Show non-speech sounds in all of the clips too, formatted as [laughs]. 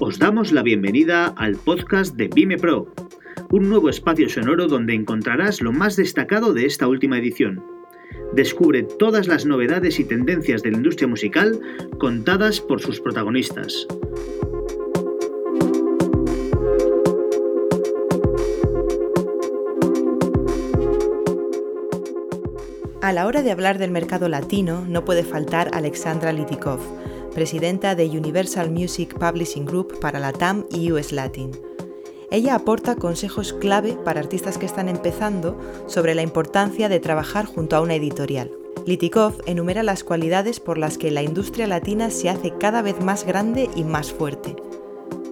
Os damos la bienvenida al podcast de Vime Pro, un nuevo espacio sonoro donde encontrarás lo más destacado de esta última edición. Descubre todas las novedades y tendencias de la industria musical contadas por sus protagonistas. A la hora de hablar del mercado latino no puede faltar Alexandra Litikov, presidenta de Universal Music Publishing Group para la TAM y US Latin. Ella aporta consejos clave para artistas que están empezando sobre la importancia de trabajar junto a una editorial. Litikov enumera las cualidades por las que la industria latina se hace cada vez más grande y más fuerte.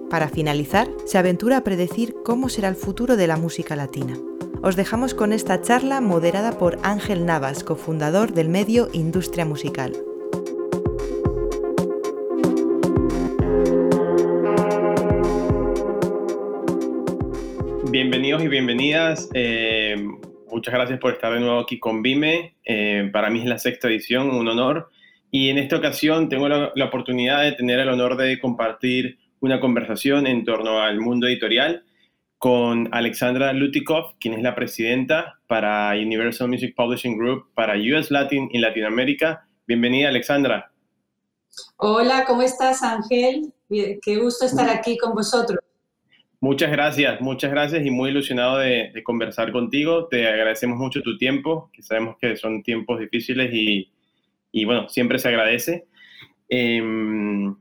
Para finalizar, se aventura a predecir cómo será el futuro de la música latina. Os dejamos con esta charla moderada por Ángel Navas, cofundador del medio Industria Musical. Bienvenidos y bienvenidas. Eh, muchas gracias por estar de nuevo aquí con Vime. Eh, para mí es la sexta edición, un honor. Y en esta ocasión tengo la, oportunidad de tener el honor de compartir una conversación en torno al mundo editorial con Alexandra Lutikov, quien es la presidenta para Universal Music Publishing Group para US Latin y Latinoamérica. Bienvenida, Alexandra. Hola, ¿cómo estás, Ángel? Qué gusto estar aquí con vosotros. Muchas gracias, muchas gracias y muy ilusionado de, conversar contigo. Te agradecemos mucho tu tiempo, que sabemos que son tiempos difíciles y, bueno, siempre se agradece. Em,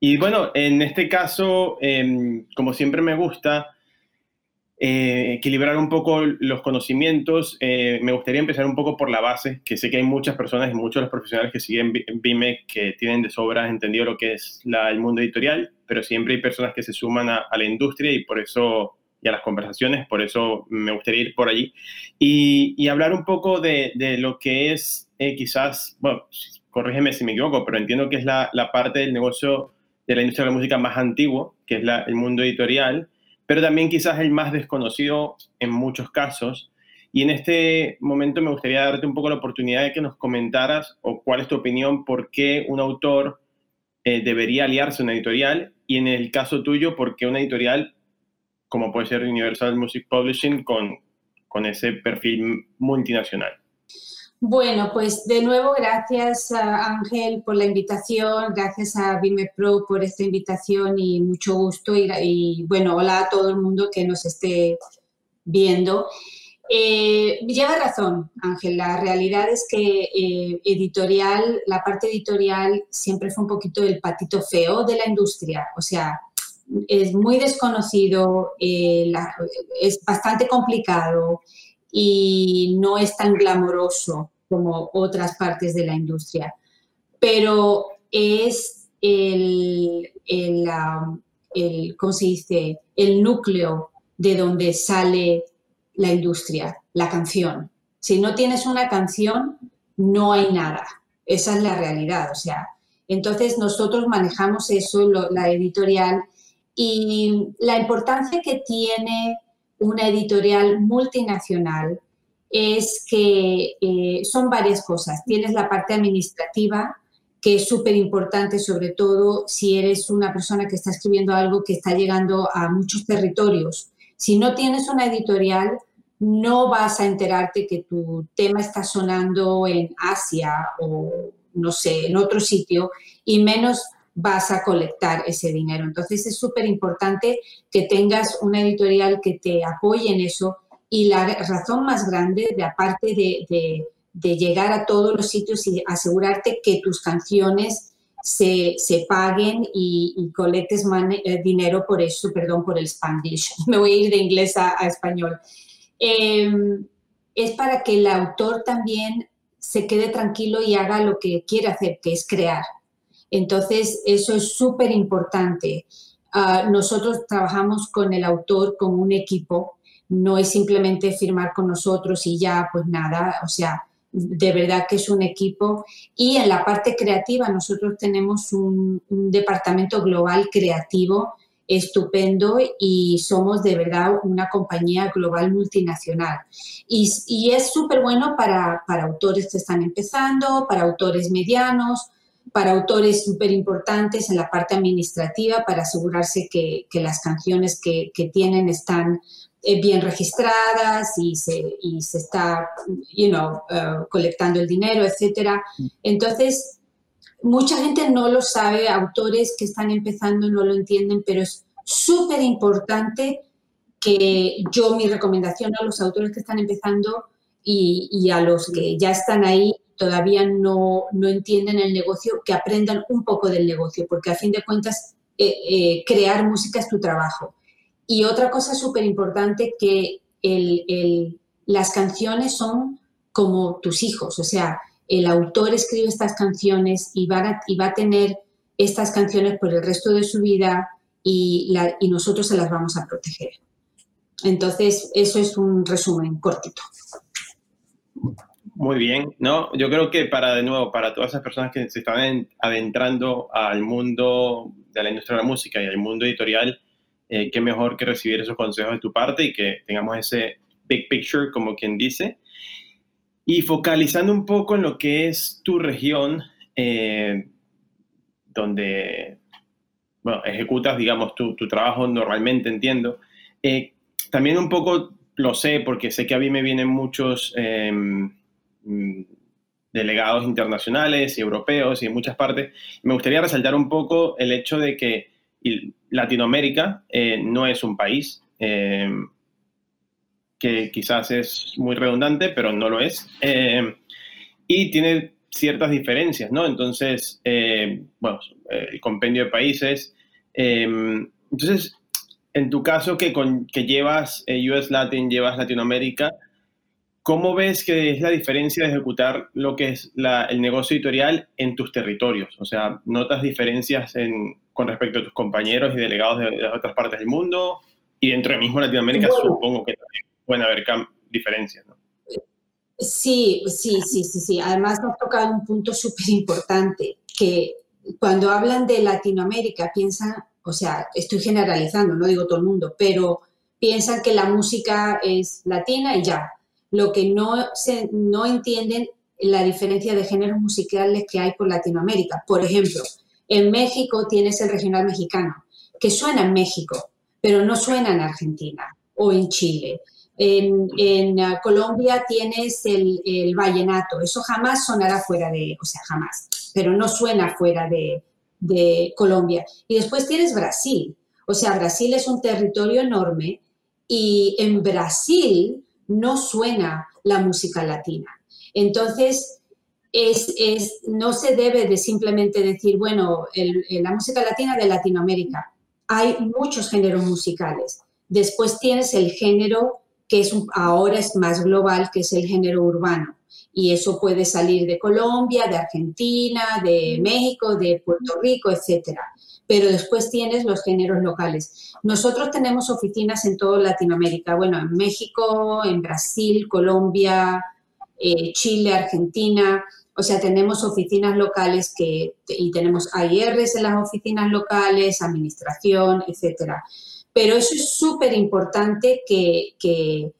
y bueno, en este caso, em, como siempre me gusta, eh, equilibrar un poco los conocimientos. Eh, me gustaría empezar un poco por la base, que sé que hay muchas personas y muchos de los profesionales que siguen Vime que tienen de sobra entendido lo que es el mundo editorial, pero siempre hay personas que se suman a, la industria y por eso y a las conversaciones, por eso me gustaría ir por allí y, hablar un poco de, lo que es eh, quizás, bueno, corrígeme si me equivoco, pero entiendo que es la, parte del negocio de la industria de la música más antiguo, que es el mundo editorial, pero también quizás el más desconocido en muchos casos. Y en este momento me gustaría darte un poco la oportunidad de que nos comentaras o cuál es tu opinión, por qué un autor eh, debería aliarse a una editorial y en el caso tuyo, por qué una editorial como puede ser Universal Music Publishing con, con ese perfil multinacional. Bueno, pues de nuevo gracias a Ángel por la invitación, gracias a Vime Pro por esta invitación y mucho gusto y, bueno, hola a todo el mundo que nos esté viendo. Eh, lleva razón, Ángel, la realidad es que eh, editorial, la parte editorial siempre fue un poquito el patito feo de la industria, o sea, es muy desconocido, eh, es bastante complicado y no es tan glamoroso como otras partes de la industria, pero es el, el, ¿cómo se dice? el núcleo de donde sale la industria, la canción. Si no tienes una canción, no hay nada. Esa es la realidad. O sea, entonces nosotros manejamos eso, la editorial, y la importancia que tiene una editorial multinacional es que eh, son varias cosas. Tienes la parte administrativa, que es súper importante, sobre todo si eres una persona que está escribiendo algo que está llegando a muchos territorios. Si no tienes una editorial, no vas a enterarte que tu tema está sonando en Asia o, no sé, en otro sitio, y menos vas a colectar ese dinero. Entonces es súper importante que tengas una editorial que te apoye en eso y la razón más grande, de aparte de, llegar a todos los sitios y asegurarte que tus canciones se, paguen y, colectes eh, dinero por eso, perdón por el Spanish, [laughs] me voy a ir de inglés a, español, em, es para que el autor también se quede tranquilo y haga lo que quiere hacer, que es crear. Entonces, eso es súper importante. Ah, nosotros trabajamos con el autor como un equipo, no es simplemente firmar con nosotros y ya, pues nada, o sea, de verdad que es un equipo. Y en la parte creativa, nosotros tenemos un, departamento global creativo estupendo y somos de verdad una compañía global multinacional. Y, es súper bueno para, para autores que están empezando, para autores medianos, para autores súper importantes en la parte administrativa para asegurarse que, las canciones que, tienen están eh, bien registradas y se, y se está, you know, uh, colectando el dinero, etcétera. Entonces, mucha gente no lo sabe, autores que están empezando no lo entienden, pero es súper importante que yo mi recomendación a los autores que están empezando y a los que ya están ahí todavía no, no, entienden el negocio, que aprendan un poco del negocio, porque a fin de cuentas eh, eh, crear música es tu trabajo. Y otra cosa súper importante que el, el, las canciones son como tus hijos, o sea, el autor escribe estas canciones y va a, y va a tener estas canciones por el resto de su vida y, y nosotros se las vamos a proteger. Entonces, eso es un resumen cortito. Muy bien, ¿no? Yo creo que para, de nuevo, para todas esas personas que se están adentrando al mundo de la industria de la música y al mundo editorial, eh, qué mejor que recibir esos consejos de tu parte y que tengamos ese big picture, como quien dice. Y focalizando un poco en lo que es tu región, eh, donde bueno, ejecutas, digamos, tu, tu, trabajo normalmente, entiendo. Eh, también un poco lo sé, porque sé que a mí me vienen muchos em, delegados internacionales y europeos y en muchas partes. Me gustaría resaltar un poco el hecho de que Latinoamérica eh, no es un país, eh, que quizás es muy redundante, pero no lo es, eh, y tiene ciertas diferencias, ¿no? Entonces, bueno, el compendio de países. entonces, en tu caso que, con, que llevas US Latin, llevas Latinoamérica, ¿Cómo ves que es la diferencia de ejecutar lo que es el negocio editorial en tus territorios? O sea, ¿notas diferencias con respecto a tus compañeros y delegados de, las otras partes del mundo? Y dentro de mismo Latinoamérica supongo que también pueden haber diferencias, ¿no? Sí, sí, sí, sí, sí. Además nos toca un punto súper importante, que cuando hablan de Latinoamérica piensan, o sea, estoy generalizando, no digo todo el mundo, pero piensan que la música es latina y ya, lo que no, se, no entienden la diferencia de géneros musicales que hay por Latinoamérica. Por ejemplo, en México tienes el regional mexicano, que suena en México, pero no suena en Argentina o en Chile. En, en uh, Colombia tienes el, el, vallenato, eso jamás sonará fuera de, o sea, jamás, pero no suena fuera de, de Colombia. Y después tienes Brasil, o sea, Brasil es un territorio enorme y en Brasil no suena la música latina. Entonces, es, no se debe de simplemente decir, bueno, la música latina de Latinoamérica. Hay muchos géneros musicales. Después tienes el género que es ahora es más global, que es el género urbano. Y eso puede salir de Colombia, de Argentina, de México, de Puerto Rico, etcétera pero después tienes los géneros locales. Nosotros tenemos oficinas en toda Latinoamérica, bueno, en México, en Brasil, Colombia, eh, Chile, Argentina, o sea, tenemos oficinas locales que, y tenemos AIRs en las oficinas locales, administración, etcétera. Pero eso es súper importante que, que,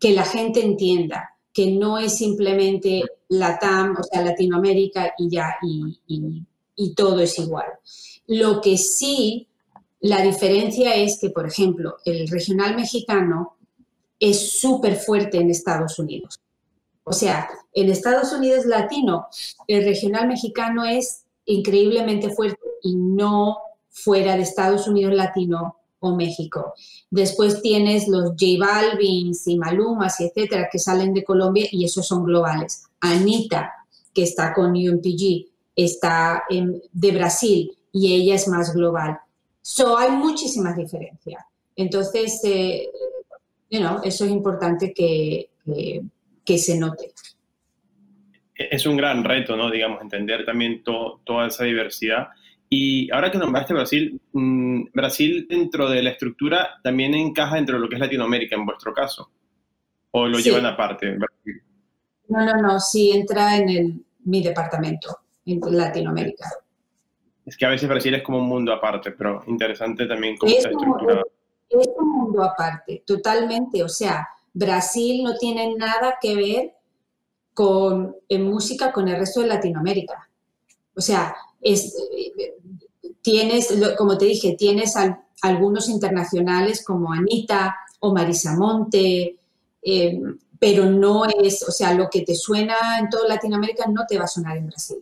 que, la gente entienda, que no es simplemente LATAM, o sea, Latinoamérica y ya, y, y, y todo es igual. Lo que sí, la diferencia es que, por ejemplo, el regional mexicano es súper fuerte en Estados Unidos. O sea, en Estados Unidos latino, el regional mexicano es increíblemente fuerte y no fuera de Estados Unidos latino o México. Después tienes los J Balvins y Malumas y etcétera que salen de Colombia y esos son globales. Anita, que está con UMPG, está en, de Brasil y ella es más global. So, hay muchísimas diferencias. Entonces, eh, eso es importante que, que, se note. Es un gran reto, ¿no? Digamos, entender también toda esa diversidad. Y ahora que nombraste Brasil, mm, Brasil dentro de la estructura también encaja dentro de lo que es Latinoamérica en vuestro caso. ¿O lo llevan aparte? No, no, no, sí entra en el, mi departamento, en Latinoamérica. Es que a veces Brasil es como un mundo aparte, pero interesante también cómo está estructurado. Es un mundo aparte, totalmente. O sea, Brasil no tiene nada que ver con, en música con el resto de Latinoamérica. O sea, es, tienes, como te dije, tienes algunos internacionales como Anita o Marisa Monte, eh, pero no es, o sea, lo que te suena en toda Latinoamérica no te va a sonar en Brasil.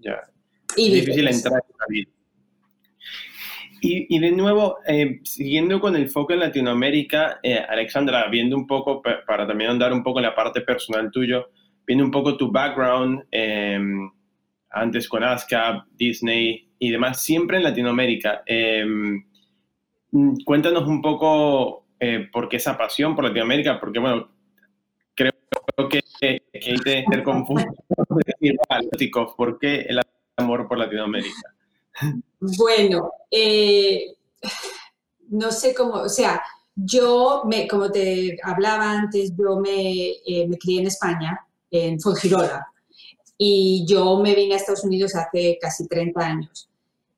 Ya. Es difícil entrar en y, y, de nuevo, eh, siguiendo con el foco en Latinoamérica, eh, Alexandra, viendo un poco, para también andar un poco en la parte personal tuyo, viendo un poco tu background, em, antes con ASCAP, Disney y demás, siempre en Latinoamérica. Em, cuéntanos un poco eh, por qué esa pasión por Latinoamérica, porque bueno, creo que, que hay que ser confuso. [laughs] ¿Por qué el amor por Latinoamérica? Bueno, eh, no sé cómo, o sea, yo, me, como te hablaba antes, yo me, eh, me crié en España, en Fuengirola, y yo me vine a Estados Unidos hace casi 30 años.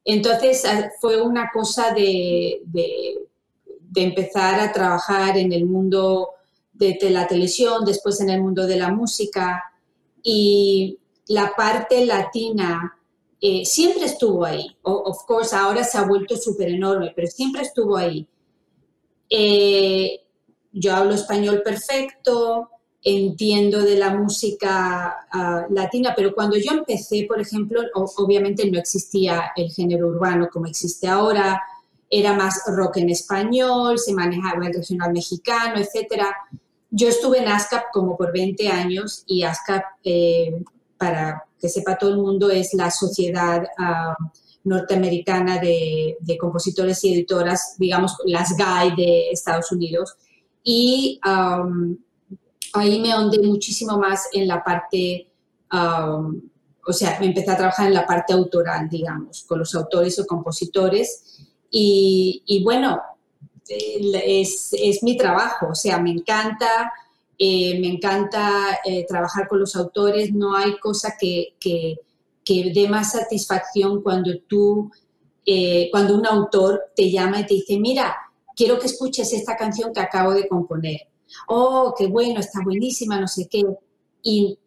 Entonces ah, fue una cosa de, de, de empezar a trabajar en el mundo de la televisión, después en el mundo de la música, y la parte latina eh, siempre estuvo ahí. of course, ahora se ha vuelto súper enorme, pero siempre estuvo ahí. Eh, yo hablo español perfecto, entiendo de la música ah, latina, pero cuando yo empecé, por ejemplo, obviamente no existía el género urbano como existe ahora, era más rock en español, se manejaba el regional mexicano, etc. Yo estuve en ASCAP como por 20 años y ASCAP eh, para que sepa todo el mundo, es la Sociedad ah, Norteamericana de, compositores y editoras, digamos, las GAI de Estados Unidos. Y ahí me ahondé muchísimo más en la parte, o sea, me empecé a trabajar en la parte autoral, digamos, con los autores o compositores. Y, bueno, es, es mi trabajo, o sea, me encanta eh, me encanta eh, trabajar con los autores, no hay cosa que, que, dé más satisfacción cuando tú, eh, cuando un autor te llama y te dice, mira, quiero que escuches esta canción que acabo de componer. Oh, qué bueno, está buenísima, no sé qué. Y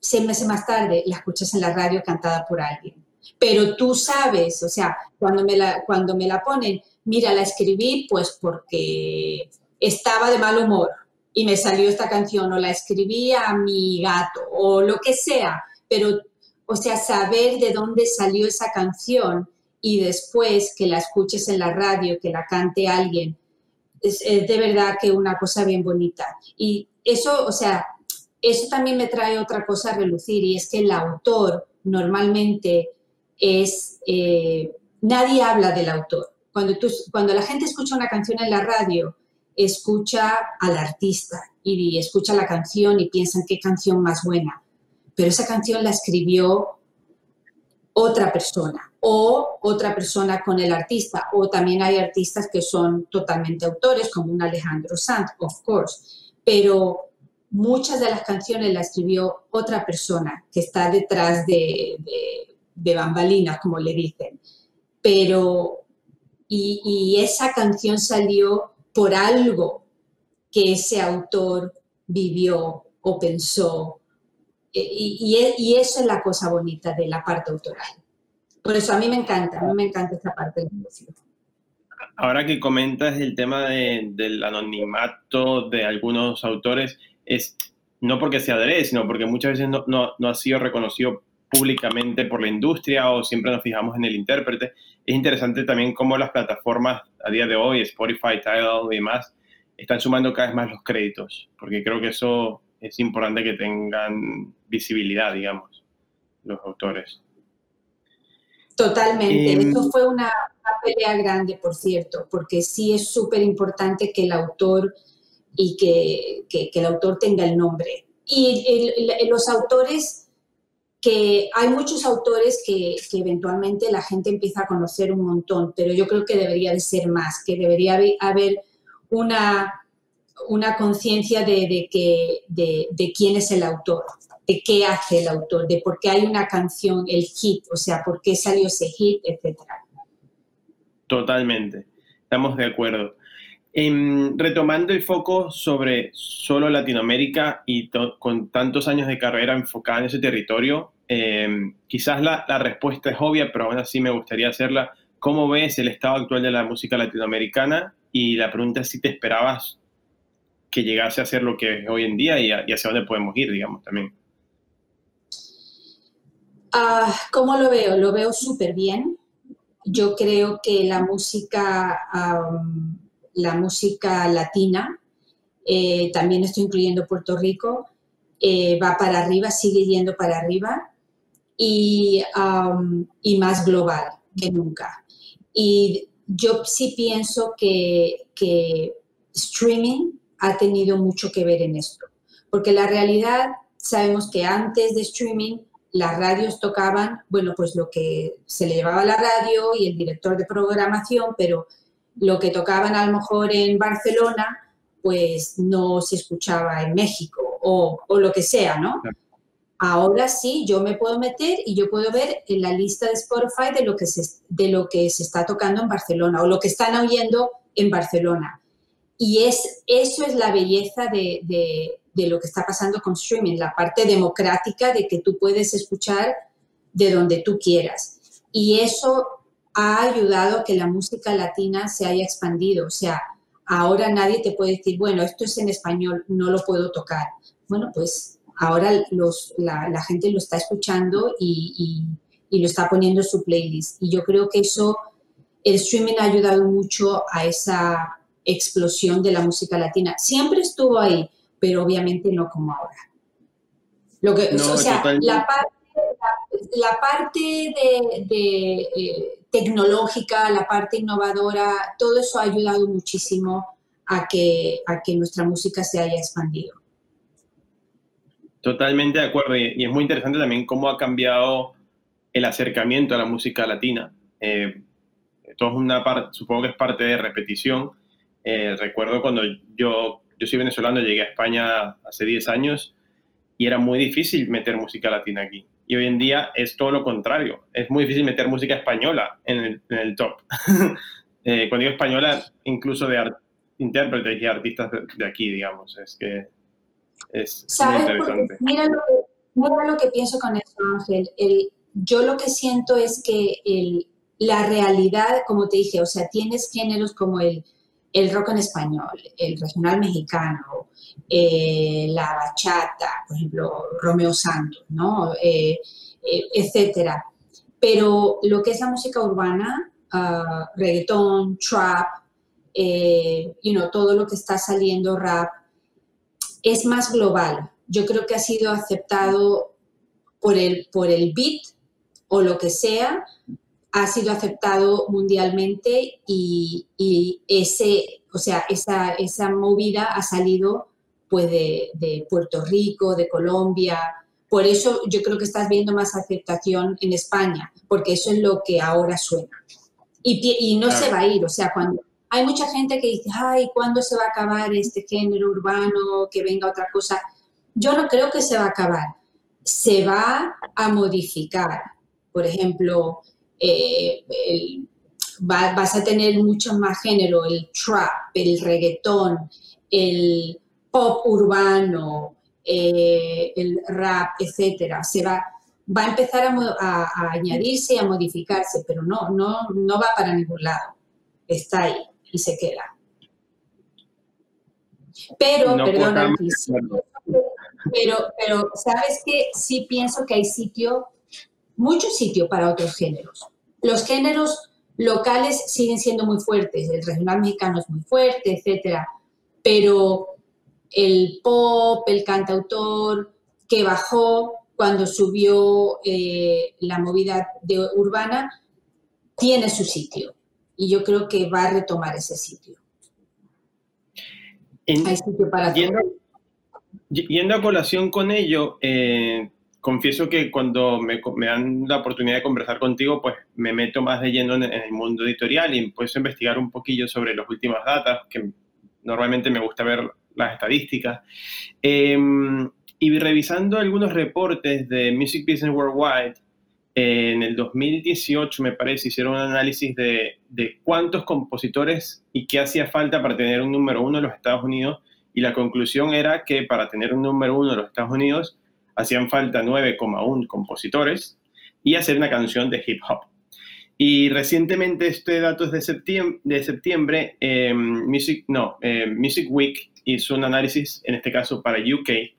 seis meses más tarde la escuchas en la radio cantada por alguien. Pero tú sabes, o sea, cuando me la, cuando me la ponen, mira, la escribí pues porque estaba de mal humor y me salió esta canción o la escribí a mi gato o lo que sea, pero, o sea, saber de dónde salió esa canción y después que la escuches en la radio, que la cante alguien, es, de verdad que una cosa bien bonita. Y eso, o sea, eso también me trae otra cosa a relucir y es que el autor normalmente es, eh, nadie habla del autor. Cuando, tú, cuando la gente escucha una canción en la radio, escucha al artista y escucha la canción y piensan qué canción más buena. Pero esa canción la escribió otra persona o otra persona con el artista. O también hay artistas que son totalmente autores, como un Alejandro Sanz, of course. Pero muchas de las canciones la escribió otra persona que está detrás de, de, bambalinas, como le dicen. Pero, y esa canción salió por algo que ese autor vivió o pensó. E, e, y, eso es la cosa bonita de la parte autoral. Por eso a mí me encanta, a mí me encanta esta parte del música. Ahora que comentas el tema del anonimato de algunos autores, es no porque se adrede, sino porque muchas veces no, no ha sido reconocido públicamente por la industria o siempre nos fijamos en el intérprete. Es interesante también cómo las plataformas a día de hoy, Spotify, Tidal y demás, están sumando cada vez más los créditos, porque creo que eso es importante que tengan visibilidad, digamos, los autores. Totalmente. Em, Esto fue una, pelea grande, por cierto, porque sí es súper importante que el autor y que, que, el autor tenga el nombre. Y los autores que hay muchos autores que, eventualmente la gente empieza a conocer un montón, pero yo creo que debería de ser más, que debería haber una, una conciencia de, que, de, quién es el autor, de qué hace el autor, de por qué hay una canción, el hit, o sea, por qué salió ese hit, etc. Totalmente, estamos de acuerdo. Retomando el foco sobre solo Latinoamérica y con tantos años de carrera enfocada en ese territorio, em, quizás la, la, respuesta es obvia, pero aún así me gustaría hacerla. ¿Cómo ves el estado actual de la música latinoamericana? Y la pregunta es si te esperabas que llegase a ser lo que es hoy en día y, hacia dónde podemos ir, digamos, también. Ah, ¿Cómo lo veo? Lo veo súper bien. Yo creo que la música, la música latina, eh, también estoy incluyendo Puerto Rico, eh, va para arriba, sigue yendo para arriba y, y más global que nunca. Y yo sí pienso que, que streaming ha tenido mucho que ver en esto, porque la realidad sabemos que antes de streaming las radios tocaban, bueno, pues lo que se le llevaba a la radio y el director de programación, pero lo que tocaban a lo mejor en Barcelona, pues no se escuchaba en México o, o lo que sea, ¿no? Ahora sí, yo me puedo meter y yo puedo ver en la lista de Spotify de lo que se, de lo que se está tocando en Barcelona o lo que están oyendo en Barcelona. Y es, eso es la belleza de, de, lo que está pasando con streaming, la parte democrática de que tú puedes escuchar de donde tú quieras. Y eso ha ayudado a que la música latina se haya expandido. O sea, ahora nadie te puede decir, bueno, esto es en español, no lo puedo tocar. Bueno, pues ahora los, la, gente lo está escuchando y, lo está poniendo en su playlist. Y yo creo que eso, el streaming ha ayudado mucho a esa explosión de la música latina. Siempre estuvo ahí, pero obviamente no como ahora. Lo que, o sea, la parte, la, parte de, eh, tecnológica, la parte innovadora, todo eso ha ayudado muchísimo a que, a que nuestra música se haya expandido. Totalmente de acuerdo. Y, es muy interesante también cómo ha cambiado el acercamiento a la música latina. Eh, esto es una parte, supongo que es parte de repetición. Eh, recuerdo cuando yo, yo soy venezolano, llegué a España hace 10 años y era muy difícil meter música latina aquí. Y hoy en día es todo lo contrario. Es muy difícil meter música española en el, en el top. [laughs] eh, cuando digo española, incluso de intérpretes y artistas de, de, aquí, digamos. Es que es ¿Sabes? mira, lo que, mira lo que pienso con eso, Ángel. El, yo lo que siento es que el, la realidad, como te dije, o sea, tienes géneros como el, el rock en español, el regional mexicano, eh, la bachata, por ejemplo, Romeo Santos, ¿no? Eh, eh, etcétera. Pero lo que es la música urbana, uh, trap, you know, todo lo que está saliendo, rap, es más global. Yo creo que ha sido aceptado por el, por el beat o lo que sea, ha sido aceptado mundialmente y, ese, o sea, esa, esa, movida ha salido pues de, de, Puerto Rico, de Colombia. Por eso yo creo que estás viendo más aceptación en España, porque eso es lo que ahora suena. Y, y no se va a ir, o sea, cuando, hay mucha gente que dice, ay, ¿cuándo se va a acabar este género urbano? Que venga otra cosa. Yo no creo que se va a acabar. Se va a modificar. Por ejemplo, eh, vas a tener mucho más género, el trap, el reggaetón, el pop urbano, eh, el rap, etcétera. Se va, va a empezar a, a, añadirse y a modificarse, pero no, no, no va para ningún lado. Está ahí y se queda. Pero, perdona, pero, pero, ¿sabes qué? Sí pienso que hay sitio, mucho sitio para otros géneros. Los géneros locales siguen siendo muy fuertes, el regional mexicano es muy fuerte, etcétera, pero el pop, el cantautor que bajó cuando subió eh, la movida de urbana, tiene su sitio y yo creo que va a retomar ese sitio. Hay sitio para yendo, yendo, a colación con ello, eh, confieso que cuando me, me, dan la oportunidad de conversar contigo, pues me meto más de lleno en, el mundo editorial y empiezo a investigar un poquillo sobre las últimas datas, que normalmente me gusta ver las estadísticas. Em, y revisando algunos reportes de Music Business Worldwide, en el 2018, me parece, hicieron un análisis de, de, cuántos compositores y qué hacía falta para tener un número uno en los Estados Unidos. Y la conclusión era que para tener un número uno en los Estados Unidos hacían falta 9,1 compositores y hacer una canción de hip hop. Y recientemente, este dato es de septiembre, de septiembre em, Music, no, em, Music Week hizo un análisis, en este caso para UK,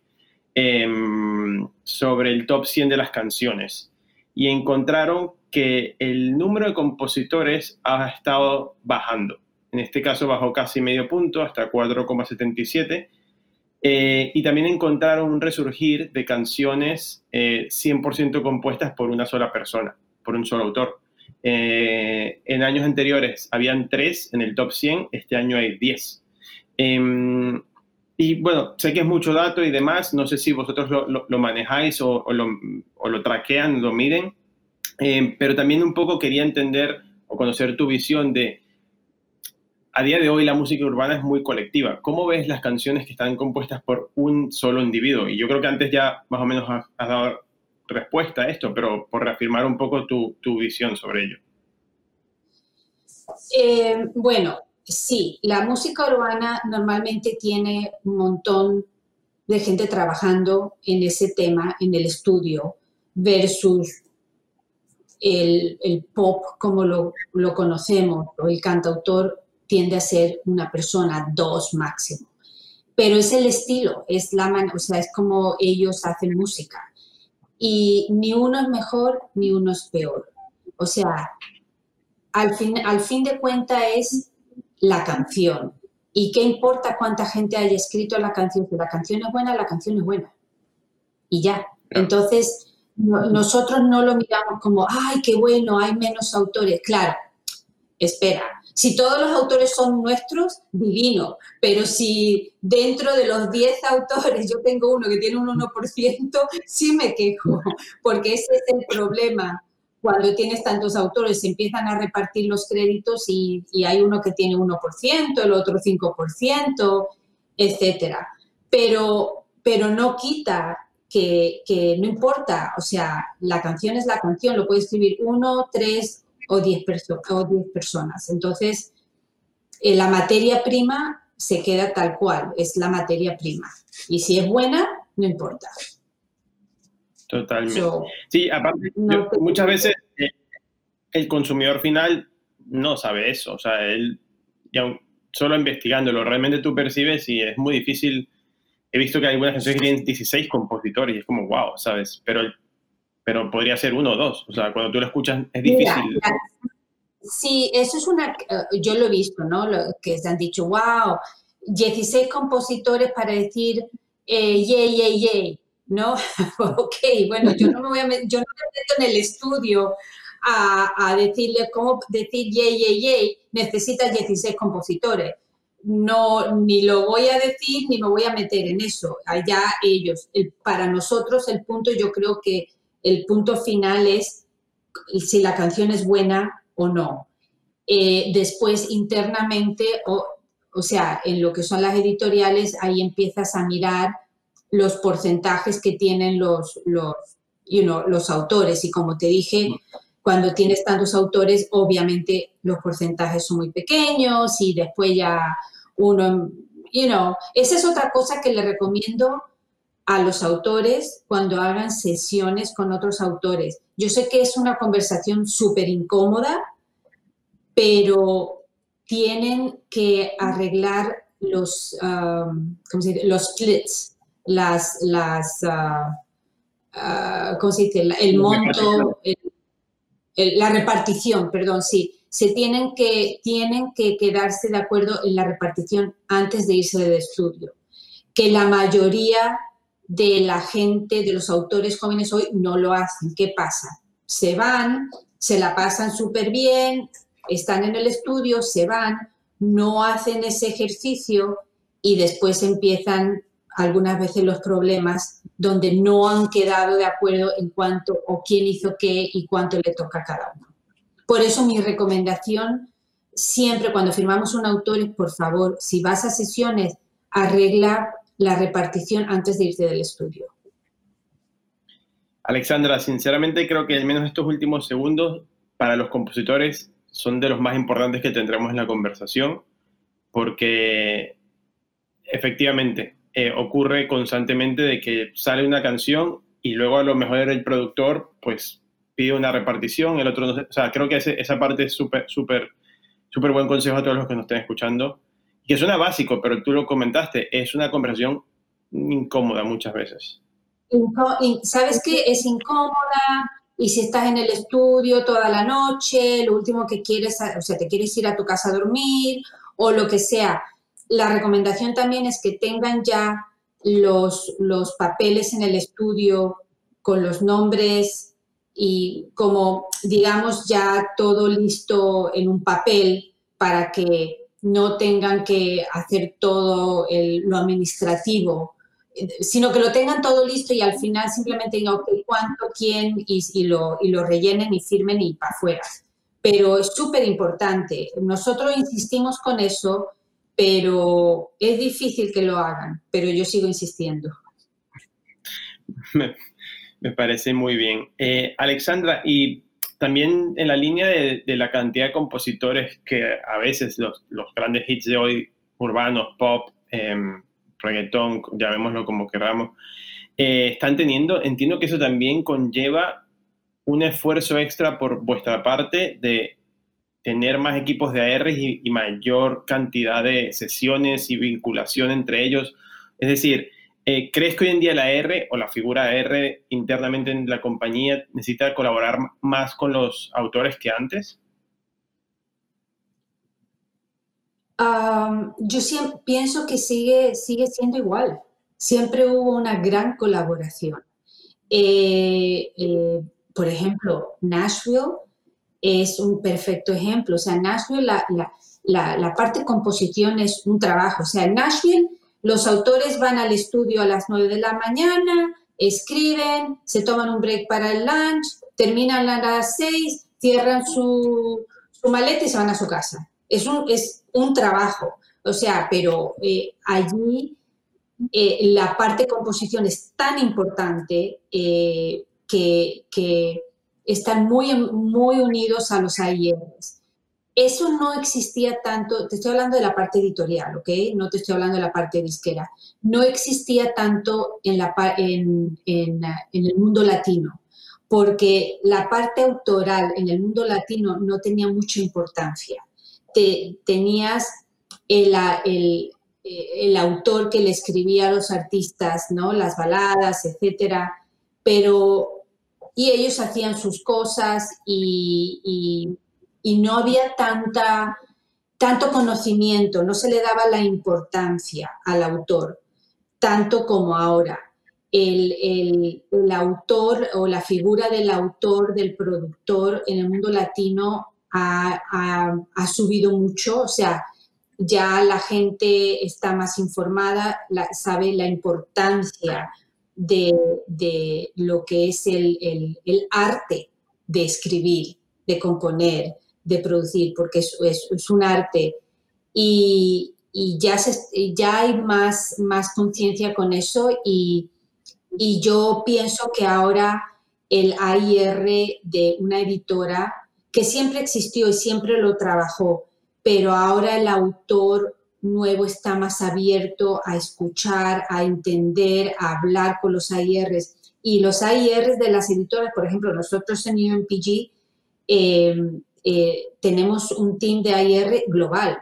em, sobre el top 100 de las canciones y encontraron que el número de compositores ha estado bajando. En este caso bajó casi medio punto, hasta 4,77. Eh, y también encontraron un resurgir de canciones 100% eh, compuestas por una sola persona, por un solo autor. Eh, en años anteriores habían tres en el top 100, este año hay 10. Em, y bueno, sé que es mucho dato y demás, no sé si vosotros lo, manejáis o, lo, o, lo, traquean, lo miden, eh, pero también un poco quería entender o conocer tu visión de, a día de hoy la música urbana es muy colectiva. ¿Cómo ves las canciones que están compuestas por un solo individuo? Y yo creo que antes ya más o menos has, dado respuesta a esto, pero por reafirmar un poco tu, visión sobre ello. Eh, bueno, sí, la música urbana normalmente tiene un montón de gente trabajando en ese tema en el estudio versus el, pop como lo, conocemos, o el cantautor tiende a ser una persona, dos máximo. Pero es el estilo, es la o sea, es como ellos hacen música. Y ni uno es mejor ni uno es peor. O sea, al fin, al fin de cuentas es la canción. ¿Y qué importa cuánta gente haya escrito la canción? Si la canción es buena, la canción es buena. Y ya. Entonces, nosotros no lo miramos como, ay, qué bueno, hay menos autores. Claro, espera, si todos los autores son nuestros, divino, pero si dentro de los 10 autores yo tengo uno que tiene un 1%, sí me quejo, porque ese es el problema. Cuando tienes tantos autores, se empiezan a repartir los créditos y, hay uno que tiene 1%, el otro 5%, etcétera. Pero, pero no quita que, no importa, o sea, la canción es la canción, lo puede escribir uno, tres o diez, o diez personas. Entonces, eh, la materia prima se queda tal cual, es la materia prima. Y si es buena, no importa. Totalmente. sí, aparte, muchas veces eh, el consumidor final no sabe eso, o sea, él, solo investigándolo, realmente tú percibes y es muy difícil he visto que hay algunas canciones tienen 16 compositores y es como, wow, ¿sabes? Pero, pero podría ser uno o dos. O sea, cuando tú lo escuchas es difícil. sí, eso es una, eh, yo lo he visto, ¿no? Lo, que se han dicho, wow, 16 compositores para decir, eh, yay, yay, yay, ¿no? [laughs] ok, bueno, yo no me voy a, yo no me meto en el estudio a, a decirle cómo decir yay, yay, yay, necesitas 16 compositores no ni lo voy a decir ni me voy a meter en eso. Allá ellos. para nosotros el punto, yo creo que el punto final es si la canción es buena o no. Eh, después internamente, o, o sea, en lo que son las editoriales, ahí empiezas a mirar los porcentajes que tienen los, los, los autores. Y como te dije, cuando tienes tantos autores, obviamente los porcentajes son muy pequeños y después ya uno, you know, esa es otra cosa que le recomiendo a los autores cuando hagan sesiones con otros autores. Yo sé que es una conversación súper incómoda, pero tienen que arreglar los, um, los splits, las, las uh, uh, ¿cómo se dice? El monto, la repartición, perdón, sí se tienen que, tienen que quedarse de acuerdo en la repartición antes de irse del estudio. Que la mayoría de la gente, de los autores jóvenes hoy, no lo hacen. ¿Qué pasa? Se van, se la pasan súper bien, están en el estudio, se van, no hacen ese ejercicio y después empiezan algunas veces los problemas donde no han quedado de acuerdo en cuánto o quién hizo qué y cuánto le toca a cada uno. Por eso mi recomendación siempre cuando firmamos un autor es, por favor, si vas a sesiones, arregla la repartición antes de irte del estudio. Alexandra, sinceramente creo que al menos estos últimos segundos para los compositores son de los más importantes que tendremos en la conversación, porque efectivamente eh, ocurre constantemente de que sale una canción y luego a lo mejor el productor pues pide una repartición, el otro no o sea, creo que esa parte es súper, súper, súper buen consejo a todos los que nos estén escuchando, que suena básico, pero tú lo comentaste, es una conversación incómoda muchas veces. ¿Sabes qué? Es incómoda, y si estás en el estudio toda la noche, lo último que quieres, o sea, te quieres ir a tu casa a dormir o lo que sea, la recomendación también es que tengan ya los, los papeles en el estudio con los nombres y como, digamos, ya todo listo en un papel para que no tengan que hacer todo lo administrativo, sino que lo tengan todo listo y al final simplemente digan, ok, cuánto, quién, y, y, lo, y lo rellenen y firmen y para afuera. Pero es súper importante. Nosotros insistimos con eso pero es difícil que lo hagan, pero yo sigo insistiendo. [laughs] Me, parece muy bien. Eh, Alexandra, y también en la línea de, la cantidad de compositores que a veces los, grandes hits de hoy, urbanos, pop, eh, reggaetón, llamémoslo como queramos, eh, están teniendo, entiendo que eso también conlleva un esfuerzo extra por vuestra parte de tener más equipos de AR y, mayor cantidad de sesiones y vinculación entre ellos. Es decir, eh, ¿crees que hoy en día la R o la figura R internamente en la compañía necesita colaborar más con los autores que antes? yo siempre pienso que sigue, sigue siendo igual. Siempre hubo una gran colaboración. Eh, eh, por ejemplo, Nashville es un perfecto ejemplo. O sea, Nashville la, la, la, parte de composición es un trabajo. O sea, Nashville los autores van al estudio a las 9 de la mañana, escriben, se toman un break para el lunch, terminan a las 6, cierran su, su maleta y se van a su casa. Es un, es un trabajo. O sea, pero eh, allí eh, la parte de composición es tan importante eh, que, que están muy, muy unidos a los AIRs. Eso no existía tanto, te estoy hablando de la parte editorial, ¿ok? No te estoy hablando de la parte disquera. No existía tanto en, la, en, en, el mundo latino, porque la parte autoral en el mundo latino no tenía mucha importancia. Te, tenías el, el, el, autor que le escribía a los artistas, ¿no? Las baladas, etcétera, pero y ellos hacían sus cosas y, no había tanta, tanto conocimiento, no se le daba la importancia al autor, tanto como ahora. El, autor o la figura del autor, del productor en el mundo latino ha, subido mucho, o sea, ya la gente está más informada, sabe la importancia de, lo que es el, arte de escribir, de componer, de producir, porque es, un arte. Y, ya, ya hay más, más conciencia con eso y, y yo pienso que ahora el AIR de una editora que siempre existió y siempre lo trabajó, pero ahora el autor nuevo está más abierto a escuchar, a entender, a hablar con los AIRs. Y los AIRs de las editoras, por ejemplo, nosotros en UMPG eh, tenemos un team de AIR global.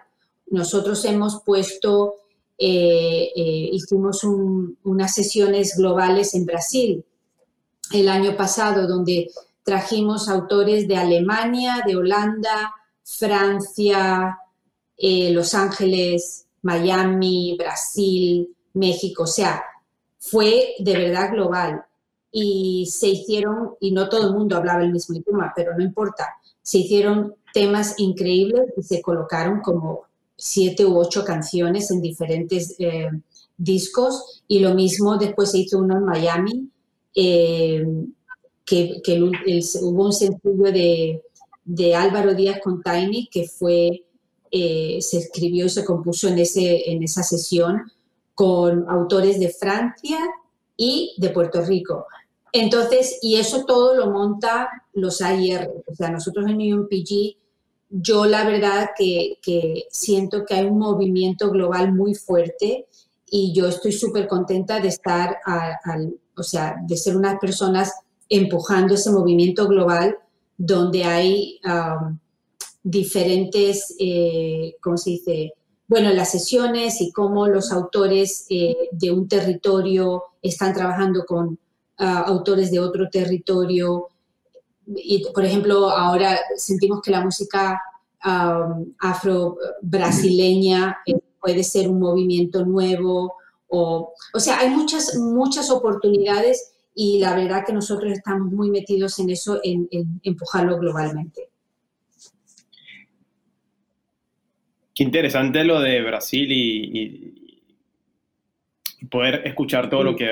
Nosotros hemos puesto, eh, hicimos unas sesiones globales en Brasil el año pasado, donde trajimos autores de Alemania, de Holanda, Francia, eh, Los Ángeles, Miami, Brasil, México, o sea, fue de verdad global. Y se hicieron, y no todo el mundo hablaba el mismo idioma, pero no importa, se hicieron temas increíbles y se colocaron como siete u ocho canciones en diferentes eh, discos y lo mismo después se hizo uno en Miami, eh, que, hubo un sencillo de, Álvaro Díaz con Tiny que fue eh, se escribió y se compuso en, ese, en esa sesión con autores de Francia y de Puerto Rico. Entonces, y eso todo lo monta los AIR. O sea, nosotros en UMPG, yo la verdad que, siento que hay un movimiento global muy fuerte y yo estoy súper contenta de estar, o sea, de ser unas personas empujando ese movimiento global donde hay um, diferentes, eh, ¿cómo se dice? bueno, las sesiones y cómo los autores eh, de un territorio están trabajando con autores de otro territorio. Y, por ejemplo, ahora sentimos que la música afro-brasileña eh, puede ser un movimiento nuevo. O, o sea, hay muchas, muchas oportunidades y la verdad que nosotros estamos muy metidos en eso, en empujarlo globalmente. Qué interesante lo de Brasil y, poder escuchar todo lo que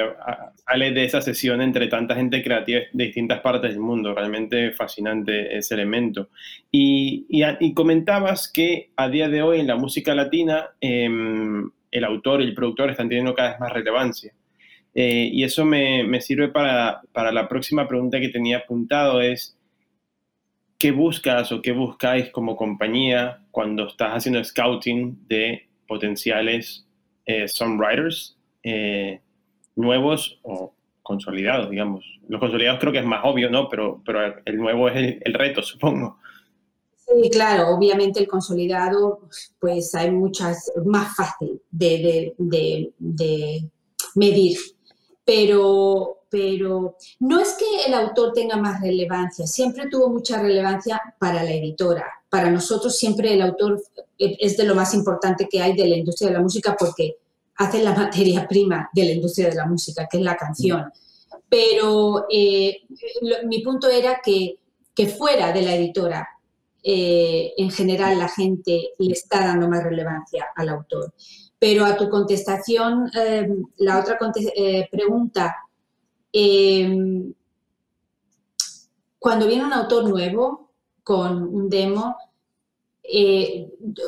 sale de esa sesión entre tanta gente creativa de distintas partes del mundo. Realmente fascinante ese elemento. Y, comentabas que a día de hoy en la música latina em, el autor y el productor están teniendo cada vez más relevancia. Eh, y eso me, me sirve para, para, la próxima pregunta que tenía apuntado, es ¿qué buscas o qué buscáis como compañía cuando estás haciendo scouting de potenciales eh, songwriters eh, nuevos o consolidados, digamos? Los consolidados creo que es más obvio, ¿no? Pero, pero el nuevo es el, reto, supongo. Sí, claro, obviamente el consolidado, pues hay muchas, más fácil de, de, de medir, pero pero no es que el autor tenga más relevancia, siempre tuvo mucha relevancia para la editora. Para nosotros siempre el autor es de lo más importante que hay de la industria de la música porque hace la [laughs] materia prima de la industria de la música, que es la canción. Pero eh, mi punto era que, que, fuera de la editora, eh, en general la gente le está dando más relevancia al autor. Pero a tu contestación, eh, la otra pregunta cuando viene un autor nuevo con un demo,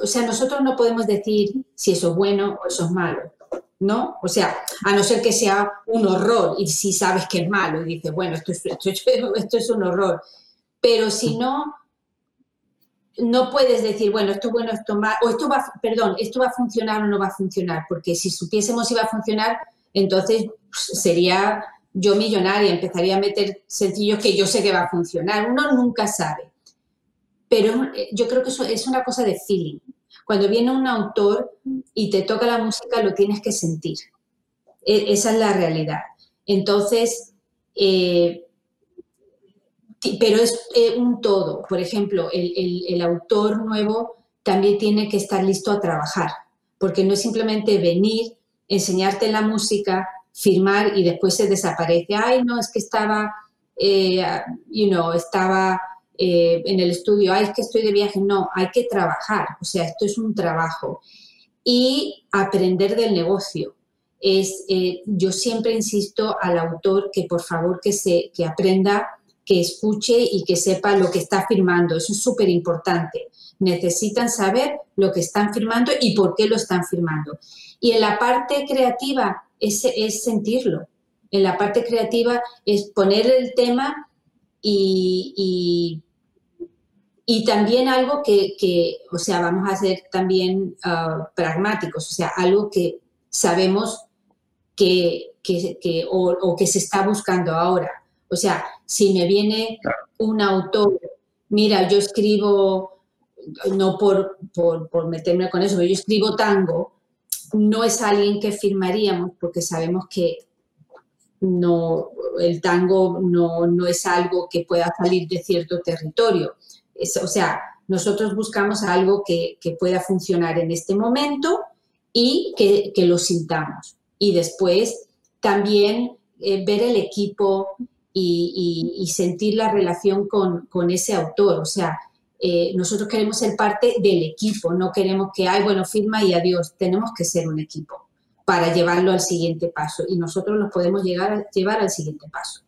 o sea, nosotros no podemos decir si eso es bueno o eso es malo, ¿no? O sea, a no ser que sea un horror y si sabes que es malo y dices, bueno, esto es, esto, es [laughs] un horror. Pero si no, no puedes decir, bueno, esto es bueno, o esto va, perdón, esto va a funcionar o no va a funcionar, porque si supiésemos si va a funcionar, entonces pues, sería yo millonaria empezaría a meter sencillos que yo sé que va a funcionar. Uno nunca sabe. Pero eh, yo creo que eso es una cosa de feeling. Cuando viene un autor y te toca la música, lo tienes que sentir. E, esa es la realidad. Entonces, eh, pero es eh, un todo. Por ejemplo, el, el autor nuevo también tiene que estar listo a trabajar, porque no es simplemente venir, enseñarte la música, firmar y después se desaparece. Ay, no, es que estaba, eh, you know, estaba eh, en el estudio, ay, es que estoy de viaje. No, hay que trabajar, o sea, esto es un trabajo. Y aprender del negocio. Es, eh, yo siempre insisto al autor que por favor que, se, que aprenda, que escuche y que sepa lo que está firmando. Eso es súper importante. Necesitan saber lo que están firmando y por qué lo están firmando. Y en la parte creativa, es, sentirlo. En la parte creativa es poner el tema y, también algo que, o sea, vamos a ser también ah, pragmáticos, o sea, algo que sabemos que, que, o, que se está buscando ahora. O sea, si me viene un autor, mira, yo escribo, no por, por, por meterme con eso, pero yo escribo tango, no es alguien que firmaríamos porque sabemos que no, el tango no, es algo que pueda salir de cierto territorio. O sea, nosotros buscamos algo que, pueda funcionar en este momento y que, lo sintamos. Y después también eh, ver el equipo y, sentir la relación con, con, ese autor. O sea, eh, nosotros queremos ser parte del equipo, no queremos que, ay, bueno, firma y adiós, tenemos que ser un equipo para llevarlo al siguiente paso y nosotros nos podemos llevar al siguiente paso.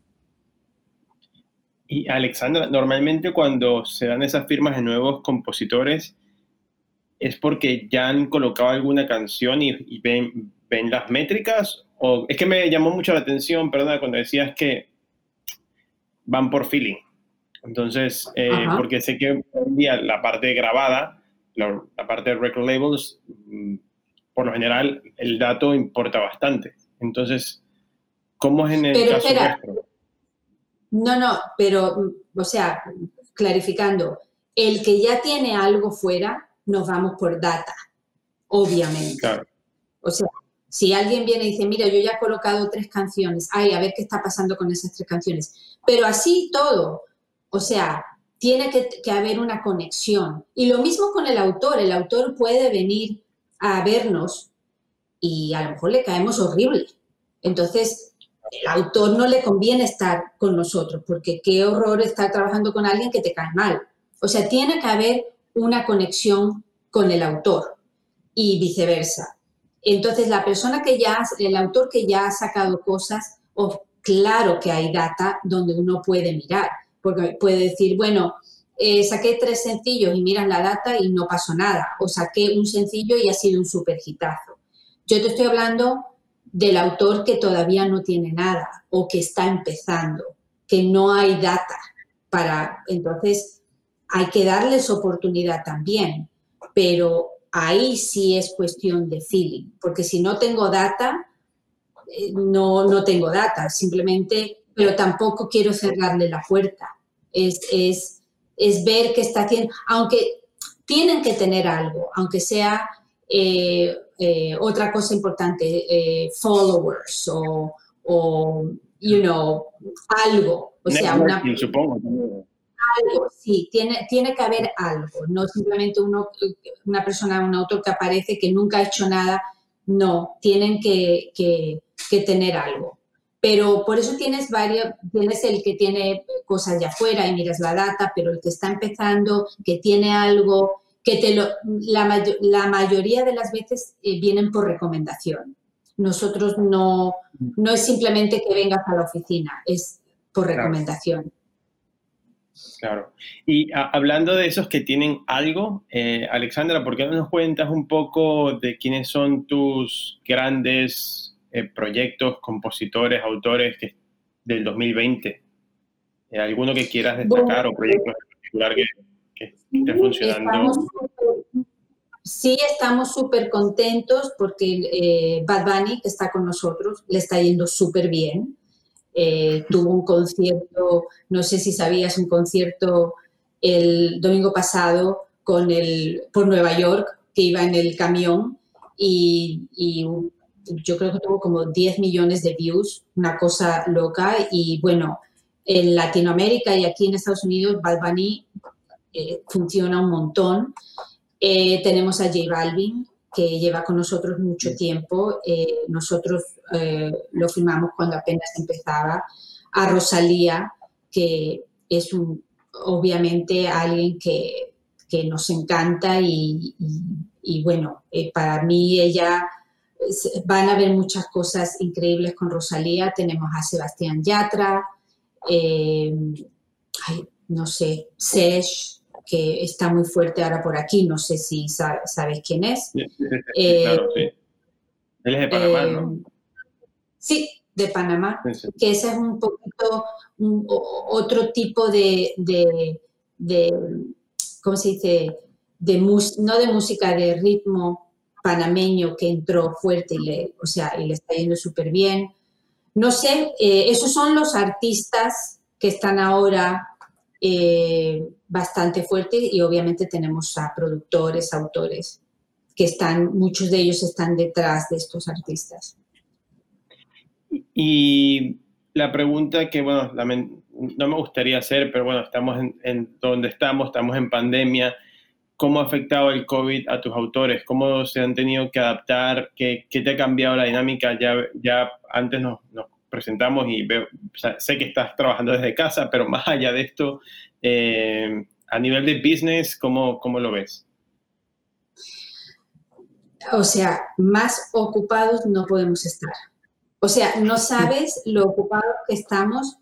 Y Alexandra, normalmente cuando se dan esas firmas de nuevos compositores es porque ya han colocado alguna canción y, ven, ven las métricas? O es que me llamó mucho la atención, perdona, cuando decías que van por feeling. Entonces, eh, porque sé que hoy en día la parte grabada, la, parte de record labels, mm, por lo general el dato importa bastante. Entonces, ¿cómo es en el caso espera. No, no, pero, o sea, clarificando, el que ya tiene algo fuera, nos vamos por data, obviamente. Claro. O sea, si alguien viene y dice, mira, yo ya he colocado tres canciones, ay, a ver qué está pasando con esas tres canciones. Pero así todo, o sea, tiene que, haber una conexión. Y lo mismo con el autor, el autor puede venir a vernos y a lo mejor le caemos horrible. Entonces, el autor no le conviene estar con nosotros, porque qué horror estar trabajando con alguien que te cae mal. O sea, tiene que haber una conexión con el autor y viceversa. Entonces, la persona que ya, el autor que ya ha sacado cosas, claro que hay data donde uno puede mirar, porque puede decir, bueno, eh, saqué tres sencillos y miras la data y no pasó nada, o saqué un sencillo y ha sido un super hitazo. Yo te estoy hablando del autor que todavía no tiene nada o que está empezando, que no hay data para, entonces hay que darles oportunidad también, pero ahí sí es cuestión de feeling, porque si no tengo data, eh, no, no tengo data, simplemente, pero tampoco quiero cerrarle la puerta. Es, es, es ver qué está haciendo, aunque tienen que tener algo, aunque sea eh, eh, otra cosa importante, followers o, o, you know, algo. O sea, una, supongo algo, sí, tiene, tiene que haber algo, no simplemente uno, una persona, un autor que aparece que nunca ha hecho nada, no, tienen que, que, tener algo. Pero por eso tienes varios, tienes el que tiene cosas ya afuera y miras la data, pero el que está empezando, que tiene algo, que te lo, la, la mayoría de las veces eh, vienen por recomendación. Nosotros no, no es simplemente que vengas a la oficina, es por recomendación. Claro. Y hablando de esos que tienen algo, eh, Alexandra, ¿por qué no nos cuentas un poco de quiénes son tus grandes eh, proyectos, compositores, autores del 2020? Eh, ¿Alguno que quieras destacar o proyectos en particular que, que sí, estamos súper contentos porque Bad Bunny, está con nosotros, le está yendo súper bien. Eh, tuvo un concierto, no sé si sabías, un concierto el domingo pasado con el, por Nueva York, que iba en el camión y, yo creo que tuvo como 10 millones de views, una cosa loca. Y bueno, en Latinoamérica y aquí en Estados Unidos, Bad Bunny eh, funciona un montón. Eh, tenemos a J Balvin, que lleva con nosotros mucho tiempo. Eh, nosotros lo firmamos cuando apenas empezaba. A Rosalía, que es un, obviamente alguien que, que nos encanta y, y, bueno, para mí ella, van a haber muchas cosas increíbles con Rosalía. Tenemos a Sebastián Yatra, no sé, Sesh, que está muy fuerte ahora por aquí, no sé si sabes quién es. Sí, eh, claro, sí. Él es de Panamá, ¿no? Eh, sí, de Panamá, que ese es un poquito otro tipo de, de, ¿cómo se dice? De no de música, de ritmo panameño que entró fuerte y le, o sea, y le está yendo súper bien. No sé, eh, esos son los artistas que están ahora eh, bastante fuerte y obviamente tenemos a productores, autores, que están, muchos de ellos están detrás de estos artistas. Y la pregunta que, bueno, no me gustaría hacer, pero bueno, estamos en, donde estamos, estamos en pandemia. ¿Cómo ha afectado el COVID a tus autores? ¿Cómo se han tenido que adaptar? ¿Qué, qué te ha cambiado la dinámica? Ya, ya antes nos, nos presentamos y veo, sé que estás trabajando desde casa, pero más allá de esto, eh, a nivel de business, ¿cómo, ¿cómo lo ves? O sea, más ocupados no podemos estar. O sea, no sabes lo ocupados que estamos.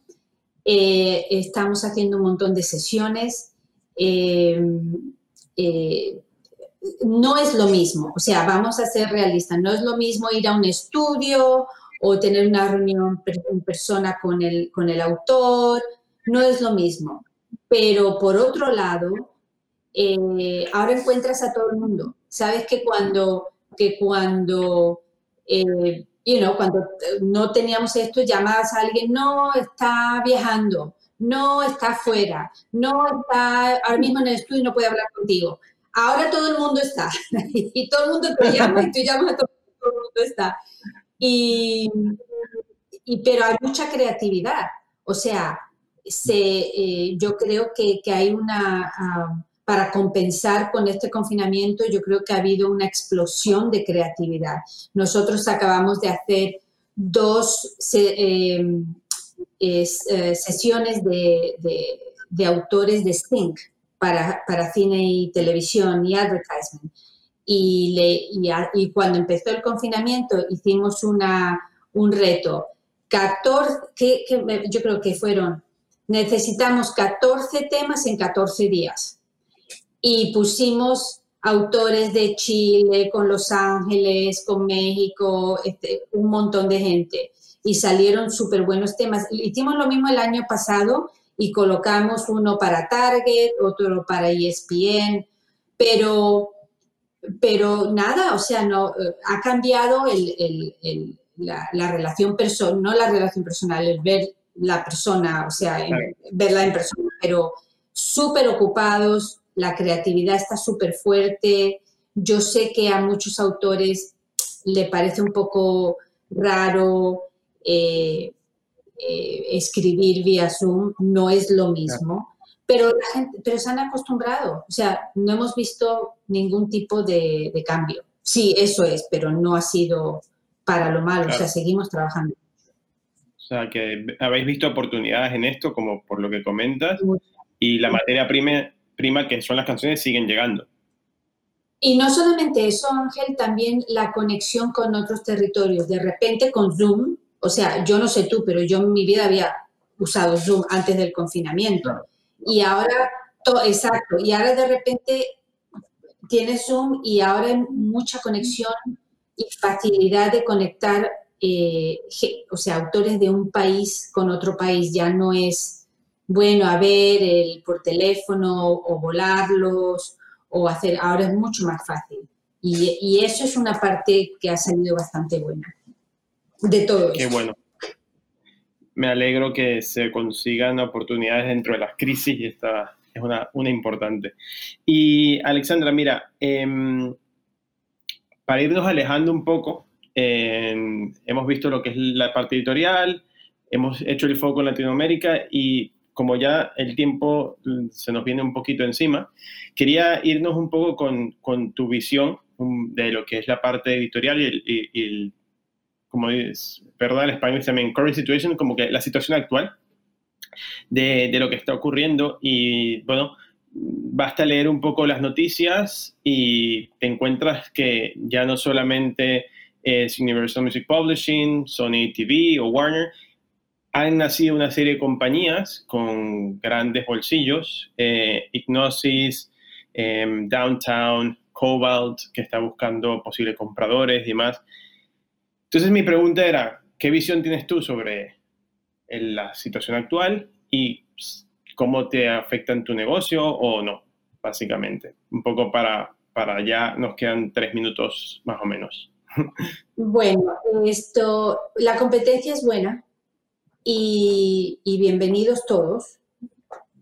Eh, estamos haciendo un montón de sesiones. Eh, no es lo mismo, o sea, vamos a ser realistas, no es lo mismo ir a un estudio o tener una reunión en persona con el, con el autor, no es lo mismo. Pero por otro lado, eh, ahora encuentras a todo el mundo. Sabes que cuando, que cuando, eh, cuando no teníamos esto, llamabas a alguien, no, está viajando, no está afuera, no está ahora mismo en el estudio y no puede hablar contigo. Ahora todo el mundo está [laughs] y todo el mundo te llama y tú llamas a todo, el mundo está. Y, pero hay mucha creatividad. O sea, se, eh, yo creo que, que hay una, ah, para compensar con este confinamiento, yo creo que ha habido una explosión de creatividad. Nosotros acabamos de hacer dos eh, eh, sesiones de, de, autores de Sting para, para, cine y televisión y advertisement. Y, le, y, cuando empezó el confinamiento hicimos una, un reto. 14, que, que, yo creo que fueron, necesitamos 14 temas en 14 días. Y pusimos autores de Chile, con Los Ángeles, con México, este, un montón de gente. Y salieron súper buenos temas. Hicimos lo mismo el año pasado y colocamos uno para Target, otro para ESPN, pero, pero nada, o sea, no, ha cambiado la, relación personal, no la relación personal, el ver la persona, o sea, verla en persona, pero súper ocupados, la creatividad está súper fuerte. Yo sé que a muchos autores le parece un poco raro eh, eh, escribir vía Zoom no es lo mismo, pero, la gente, pero se han acostumbrado, o sea, no hemos visto ningún tipo de, cambio. Sí, eso es, pero no ha sido para lo malo, o sea, seguimos trabajando. O sea, que habéis visto oportunidades en esto, como por lo que comentas, y la materia prima, prima que son las canciones siguen llegando. Y no solamente eso, Ángel, también la conexión con otros territorios. De repente con Zoom, o sea, yo no sé tú, pero yo en mi vida había usado Zoom antes del confinamiento. Y ahora, exacto, y ahora de repente tienes Zoom y ahora hay mucha conexión y facilidad de conectar, eh, o sea, autores de un país con otro país. Ya no es, bueno, a ver, el, por teléfono o volarlos o hacer, ahora es mucho más fácil. Y, y eso es una parte que ha salido bastante buena de todo. Qué bueno. Me alegro que se consigan oportunidades dentro de las crisis y esta es una, una importante. Y Alexandra, mira, em, para irnos alejando un poco, hemos visto lo que es la parte editorial, hemos hecho el foco en Latinoamérica y como ya el tiempo se nos viene un poquito encima, quería irnos un poco con, con tu visión de lo que es la parte editorial y y el como es, ¿verdad? El español también current situation, como que la situación actual de, de, lo que está ocurriendo y bueno, basta leer un poco las noticias y te encuentras que ya no solamente Universal Music Publishing, Sony TV o Warner, han nacido una serie de compañías con grandes bolsillos, eh, Ignosis, em, Downtown, Cobalt, que está buscando posibles compradores y demás. Entonces mi pregunta era, ¿qué visión tienes tú sobre la situación actual y cómo te afecta en tu negocio o no, básicamente? Un poco para, para ya nos quedan tres minutos más o menos. Bueno, esto, la competencia es buena y, bienvenidos todos.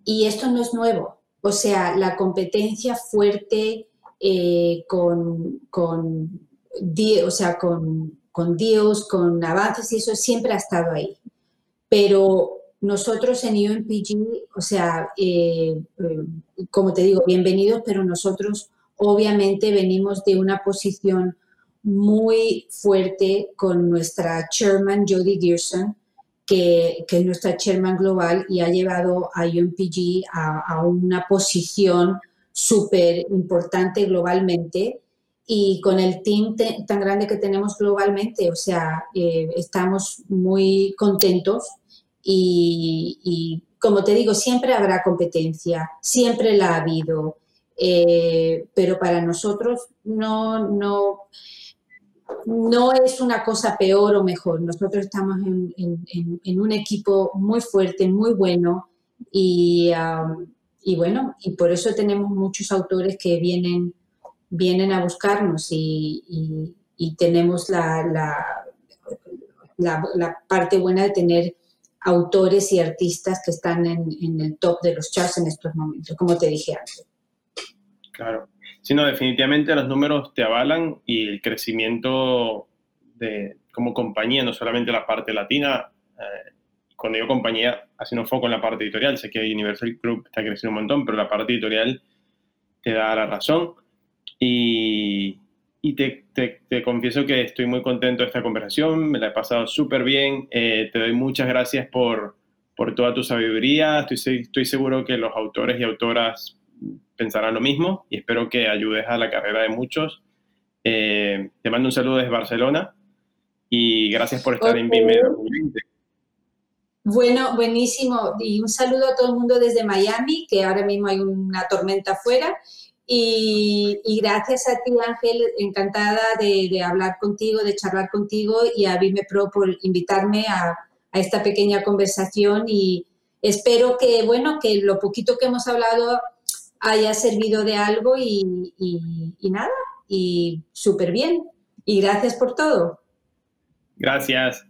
Y esto no es nuevo. O sea, la competencia fuerte eh, con, o sea, con con Dios, con avances y eso siempre ha estado ahí. Pero nosotros en UNPG, o sea, eh, eh, como te digo, bienvenidos, pero nosotros obviamente venimos de una posición muy fuerte con nuestra chairman Jody Gerson, que, que, es nuestra chairman global y ha llevado a UNPG a, a una posición súper importante globalmente y con el team tan grande que tenemos globalmente, o sea, eh, estamos muy contentos y, como te digo, siempre habrá competencia, siempre la ha habido. eh, pero para nosotros no, no, no es una cosa peor o mejor. Nosotros estamos en, un equipo muy fuerte, muy bueno y, y, bueno, y por eso tenemos muchos autores que vienen, vienen a buscarnos y, tenemos la, parte buena de tener autores y artistas que están en, en el top de los charts en estos momentos, como te dije antes. Claro. Sino definitivamente los números te avalan y el crecimiento de, como compañía, no solamente la parte latina, eh, cuando digo compañía, haciendo foco en la parte editorial, sé que Universal Group está creciendo un montón, pero la parte editorial te da la razón. Y, y te, te, confieso que estoy muy contento de esta conversación, me la he pasado súper bien, eh, te doy muchas gracias por, por toda tu sabiduría, estoy, estoy seguro que los autores y autoras pensarán lo mismo y espero que ayudes a la carrera de muchos. Eh, te mando un saludo desde Barcelona y gracias por estar en Vimeo. Bueno, buenísimo. Y un saludo a todo el mundo desde Miami, que ahora mismo hay una tormenta afuera. Y, gracias a ti, Ángel, encantada de, hablar contigo, de charlar contigo y a Vime Pro por invitarme a, a esta pequeña conversación. Y espero que, bueno, que lo poquito que hemos hablado haya servido de algo y, nada, y súper bien. Y gracias por todo. Gracias.